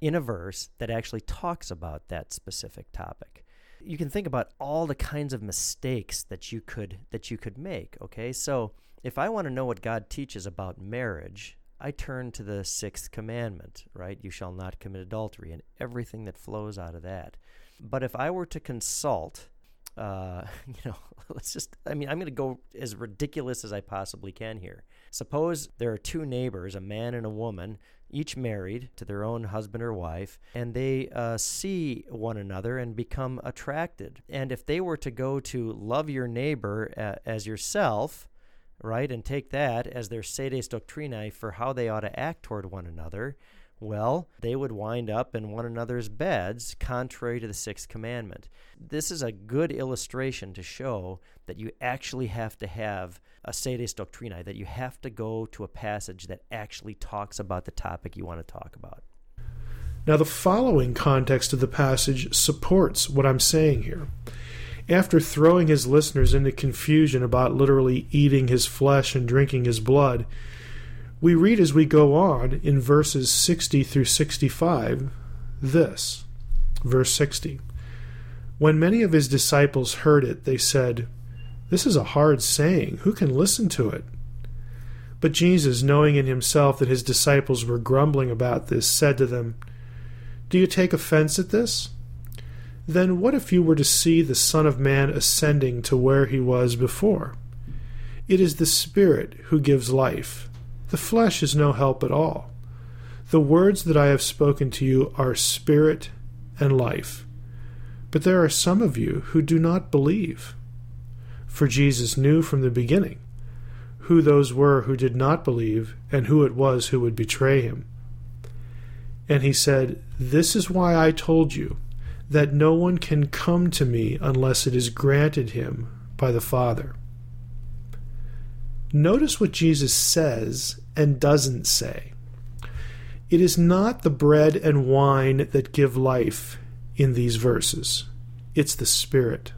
in a verse that actually talks about that specific topic. You can think about all the kinds of mistakes that you could that you could make, okay? So, if I want to know what God teaches about marriage, I turn to the 6th commandment, right? You shall not commit adultery and everything that flows out of that. But if I were to consult uh, you know, let's just, I mean, I'm going to go as ridiculous as I possibly can here. Suppose there are two neighbors, a man and a woman, each married to their own husband or wife, and they uh, see one another and become attracted. And if they were to go to love your neighbor uh, as yourself, right, and take that as their sedes doctrinae for how they ought to act toward one another, well, they would wind up in one another's beds, contrary to the sixth commandment. This is a good illustration to show that you actually have to have a sedes doctrinae, that you have to go to a passage that actually talks about the topic you want to talk about. Now, the following context of the passage supports what I'm saying here. After throwing his listeners into confusion about literally eating his flesh and drinking his blood, we read as we go on in verses 60 through 65 this. Verse 60. When many of his disciples heard it, they said, This is a hard saying. Who can listen to it? But Jesus, knowing in himself that his disciples were grumbling about this, said to them, Do you take offense at this? Then what if you were to see the Son of Man ascending to where he was before? It is the Spirit who gives life. The flesh is no help at all. The words that I have spoken to you are spirit and life. But there are some of you who do not believe. For Jesus knew from the beginning who those were who did not believe and who it was who would betray him. And he said, This is why I told you that no one can come to me unless it is granted him by the Father. Notice what Jesus says and doesn't say. It is not the bread and wine that give life in these verses, it's the Spirit.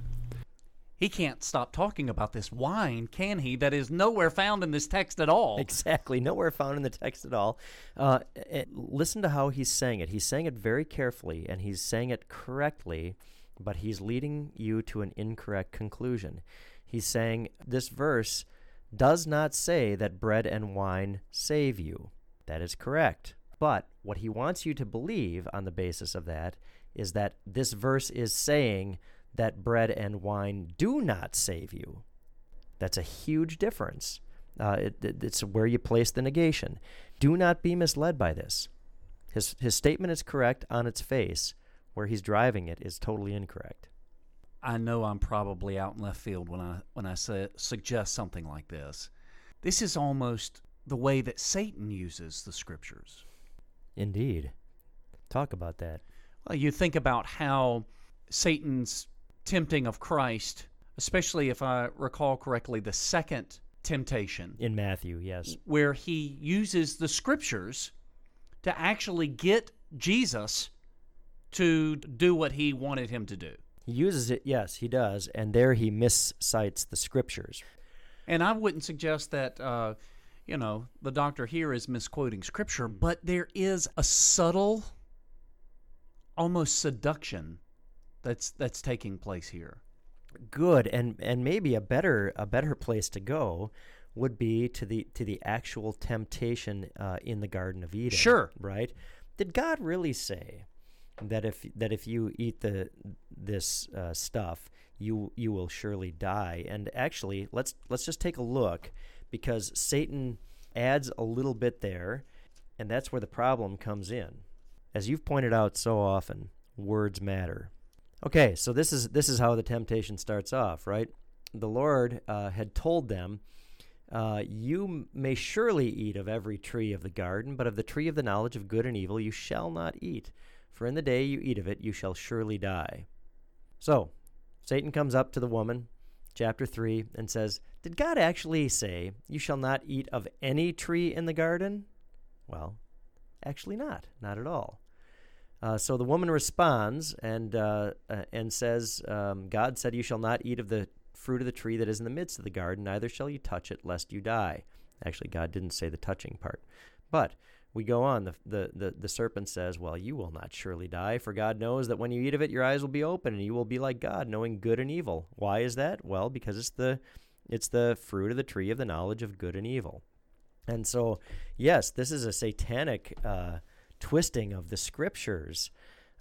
He can't stop talking about this wine, can he? That is nowhere found in this text at all. Exactly, nowhere found in the text at all. Uh, eh, listen to how he's saying it. He's saying it very carefully, and he's saying it correctly, but he's leading you to an incorrect conclusion. He's saying this verse does not say that bread and wine save you. That is correct. But what he wants you to believe on the basis of that is that this verse is saying that bread and wine do not save you. That's a huge difference. Uh, it, it- it's where you place the negation. Do not be misled by this. His, his statement is correct on its face. Where he's driving it is totally incorrect. I know I'm probably out in left field when I when I say, suggest something like this. This is almost the way that Satan uses the scriptures. Indeed. Talk about that. Well, you think about how Satan's tempting of Christ, especially if I recall correctly, the second temptation, In Matthew, yes. where he uses the scriptures to actually get Jesus to do what he wanted him to do. He uses it, yes, he does, and there he miscites the scriptures. And I wouldn't suggest that, uh, you know, the doctor here is misquoting scripture, but there is a subtle, almost seduction that's that's taking place here. Good, and and maybe a better a better place to go would be to the to the actual temptation uh, in the Garden of Eden. Sure. right? Did God really say that if that if you eat the this uh, stuff, you you will surely die? And actually, let's let's just take a look because Satan adds a little bit there, and that's where the problem comes in. As you've pointed out so often, words matter. Okay, so this is this is how the temptation starts off, right? The Lord uh, had told them, uh, "You may surely eat of every tree of the garden, but of the tree of the knowledge of good and evil you shall not eat, for in the day you eat of it you shall surely die." So, Satan comes up to the woman, chapter three, and says, "Did God actually say you shall not eat of any tree in the garden?" Well, actually, not, not at all. Uh, so the woman responds and uh, uh, and says, um, "God said, You shall not eat of the fruit of the tree that is in the midst of the garden, neither shall you touch it, lest you die." Actually, God didn't say the touching part, but we go on. The, the the the serpent says, "Well, you will not surely die, for God knows that when you eat of it, your eyes will be open, and you will be like God, knowing good and evil." Why is that? Well, because it's the it's the fruit of the tree of the knowledge of good and evil. And so, yes, this is a satanic uh, twisting of the scriptures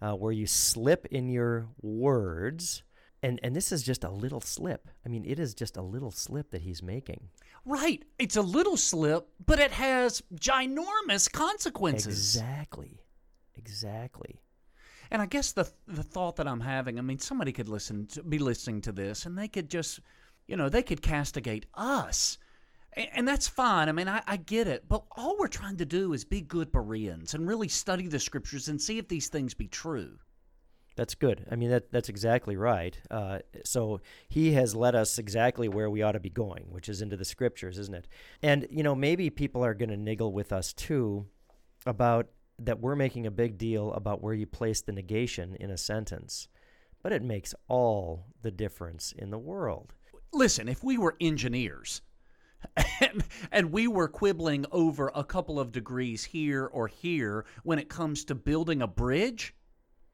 uh, where you slip in your words. And, and this is just a little slip. I mean, it is just a little slip that he's making. Right. It's a little slip, but it has ginormous consequences. Exactly. Exactly. And I guess the the thought that I'm having, I mean, somebody could listen to, be listening to this and they could just, you know, they could castigate us. And, and that's fine. I mean, I, I get it. But all we're trying to do is be good Bereans and really study the scriptures and see if these things be true. That's good. I mean, that that's exactly right. Uh, so he has led us exactly where we ought to be going, which is into the scriptures, isn't it? And you know, maybe people are going to niggle with us too about that we're making a big deal about where you place the negation in a sentence, but it makes all the difference in the world. Listen, if we were engineers and, and we were quibbling over a couple of degrees here or here when it comes to building a bridge,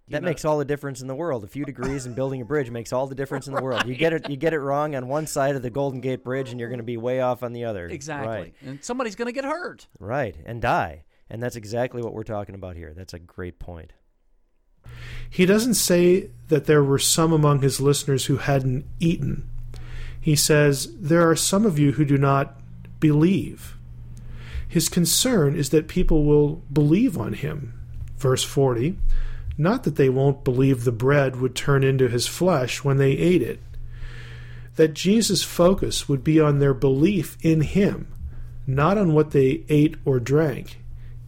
That makes all the difference in the world. A few degrees in building a bridge makes all the difference in the world. You get it you get it wrong on one side of the Golden Gate Bridge and you're going to be way off on the other. exactly. Right. And somebody's going to get hurt. Right, and die. And that's exactly what we're talking about here. That's a great point. He doesn't say that there were some among his listeners who hadn't eaten. He says, There are some of you who do not believe. His concern is that people will believe on him. Verse 40 Not that they won't believe the bread would turn into his flesh when they ate it. That Jesus' focus would be on their belief in him, not on what they ate or drank,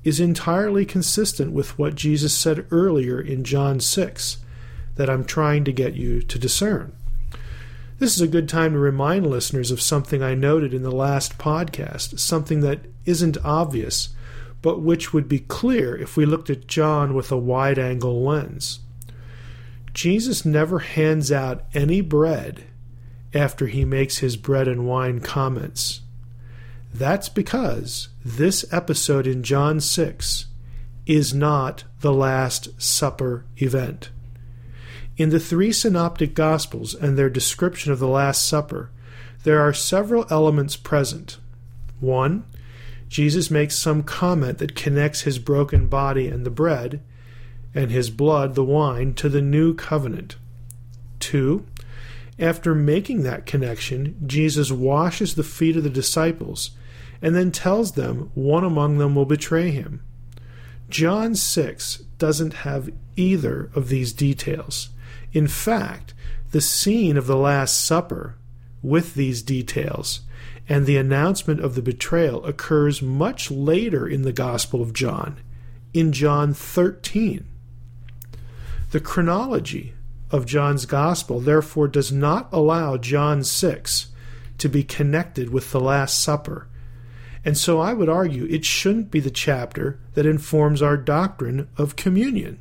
is entirely consistent with what Jesus said earlier in John 6 that I'm trying to get you to discern. This is a good time to remind listeners of something I noted in the last podcast, something that isn't obvious, but which would be clear if we looked at John with a wide angle lens. Jesus never hands out any bread after he makes his bread and wine comments. That's because this episode in John 6 is not the Last Supper event. In the three synoptic Gospels and their description of the Last Supper, there are several elements present. One, Jesus makes some comment that connects his broken body and the bread, and his blood, the wine, to the new covenant. Two, after making that connection, Jesus washes the feet of the disciples and then tells them one among them will betray him. John 6 doesn't have either of these details. In fact, the scene of the Last Supper with these details and the announcement of the betrayal occurs much later in the Gospel of John, in John 13. The chronology of John's Gospel therefore does not allow John 6 to be connected with the Last Supper, and so I would argue it shouldn't be the chapter that informs our doctrine of communion.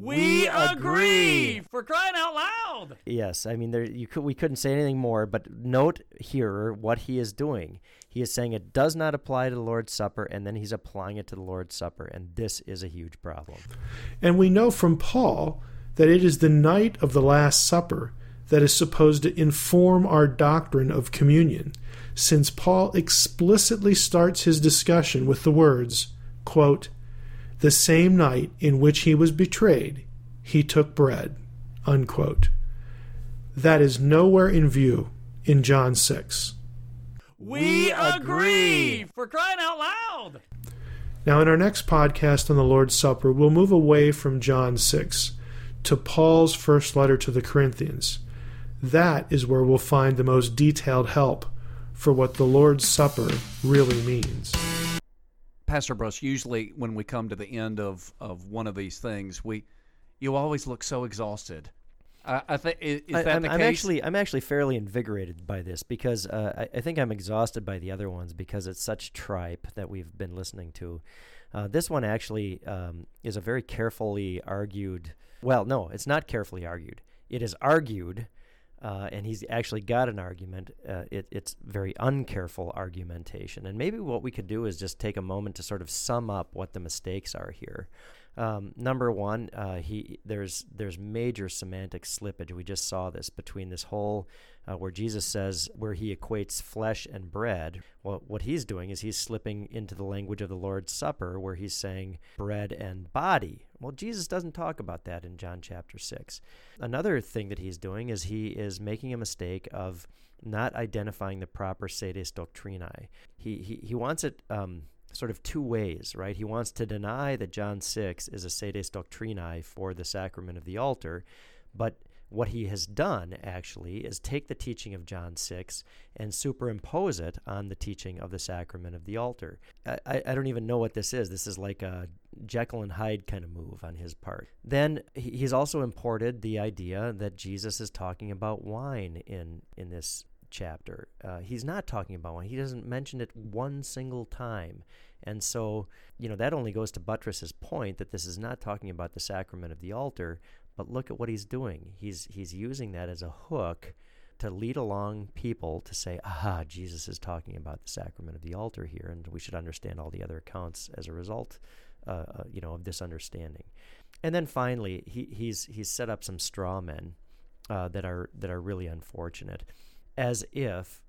We agree for crying out loud. Yes, I mean there you could we couldn't say anything more, but note here what he is doing. He is saying it does not apply to the Lord's Supper, and then he's applying it to the Lord's Supper, and this is a huge problem. And we know from Paul that it is the night of the Last Supper that is supposed to inform our doctrine of communion, since Paul explicitly starts his discussion with the words, quote, the same night in which he was betrayed, he took bread. Unquote. That is nowhere in view in John 6. We agree for crying out loud. Now, in our next podcast on the Lord's Supper, we'll move away from John 6 to Paul's first letter to the Corinthians. That is where we'll find the most detailed help for what the Lord's Supper really means. Pastor Bruss, usually when we come to the end of, of one of these things, we you always look so exhausted. I, I think is, is I, that I'm, the I'm actually I'm actually fairly invigorated by this because uh, I, I think I'm exhausted by the other ones because it's such tripe that we've been listening to. Uh, this one actually um, is a very carefully argued. Well, no, it's not carefully argued. It is argued, uh, and he's actually got an argument. Uh, it, it's very uncareful argumentation. And maybe what we could do is just take a moment to sort of sum up what the mistakes are here. Um, number one, uh, he there's there's major semantic slippage. We just saw this between this whole uh, where Jesus says where he equates flesh and bread. Well, what he's doing is he's slipping into the language of the Lord's Supper, where he's saying bread and body. Well, Jesus doesn't talk about that in John chapter six. Another thing that he's doing is he is making a mistake of not identifying the proper sedes doctrinae. He he he wants it. Um, sort of two ways, right? He wants to deny that John 6 is a sedes doctrinae for the sacrament of the altar, but what he has done actually is take the teaching of John 6 and superimpose it on the teaching of the sacrament of the altar. I, I don't even know what this is. This is like a Jekyll and Hyde kind of move on his part. Then he's also imported the idea that Jesus is talking about wine in, in this chapter. Uh, he's not talking about wine. He doesn't mention it one single time. And so, you know, that only goes to buttress his point that this is not talking about the sacrament of the altar, but look at what he's doing. He's he's using that as a hook to lead along people to say, aha, Jesus is talking about the sacrament of the altar here, and we should understand all the other accounts as a result, uh, uh, you know, of this understanding. And then finally, he, he's he's set up some straw men uh, that are that are really unfortunate as if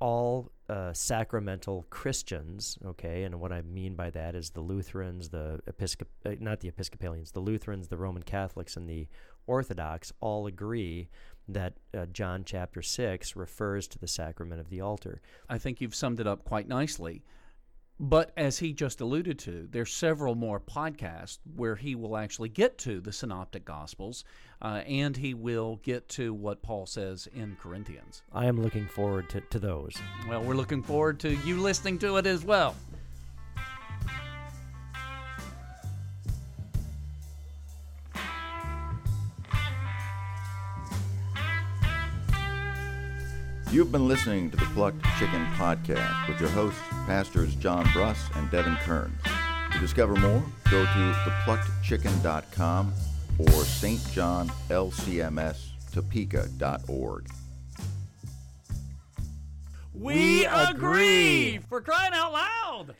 all uh, sacramental Christians, okay, and what I mean by that is the Lutherans, the Episcop, uh, not the Episcopalians, the Lutherans, the Roman Catholics, and the Orthodox all agree that uh, John chapter 6 refers to the sacrament of the altar. I think you've summed it up quite nicely. But as he just alluded to, there's several more podcasts where he will actually get to the synoptic gospels uh, and he will get to what Paul says in Corinthians. I am looking forward to, to those. Well, we're looking forward to you listening to it as well. You've been listening to the Plucked Chicken Podcast with your hosts, Pastors John Bruss and Devin Kerns. To discover more, go to thepluckedchicken.com or stjohnlcmstopeka.org. We agree for crying out loud.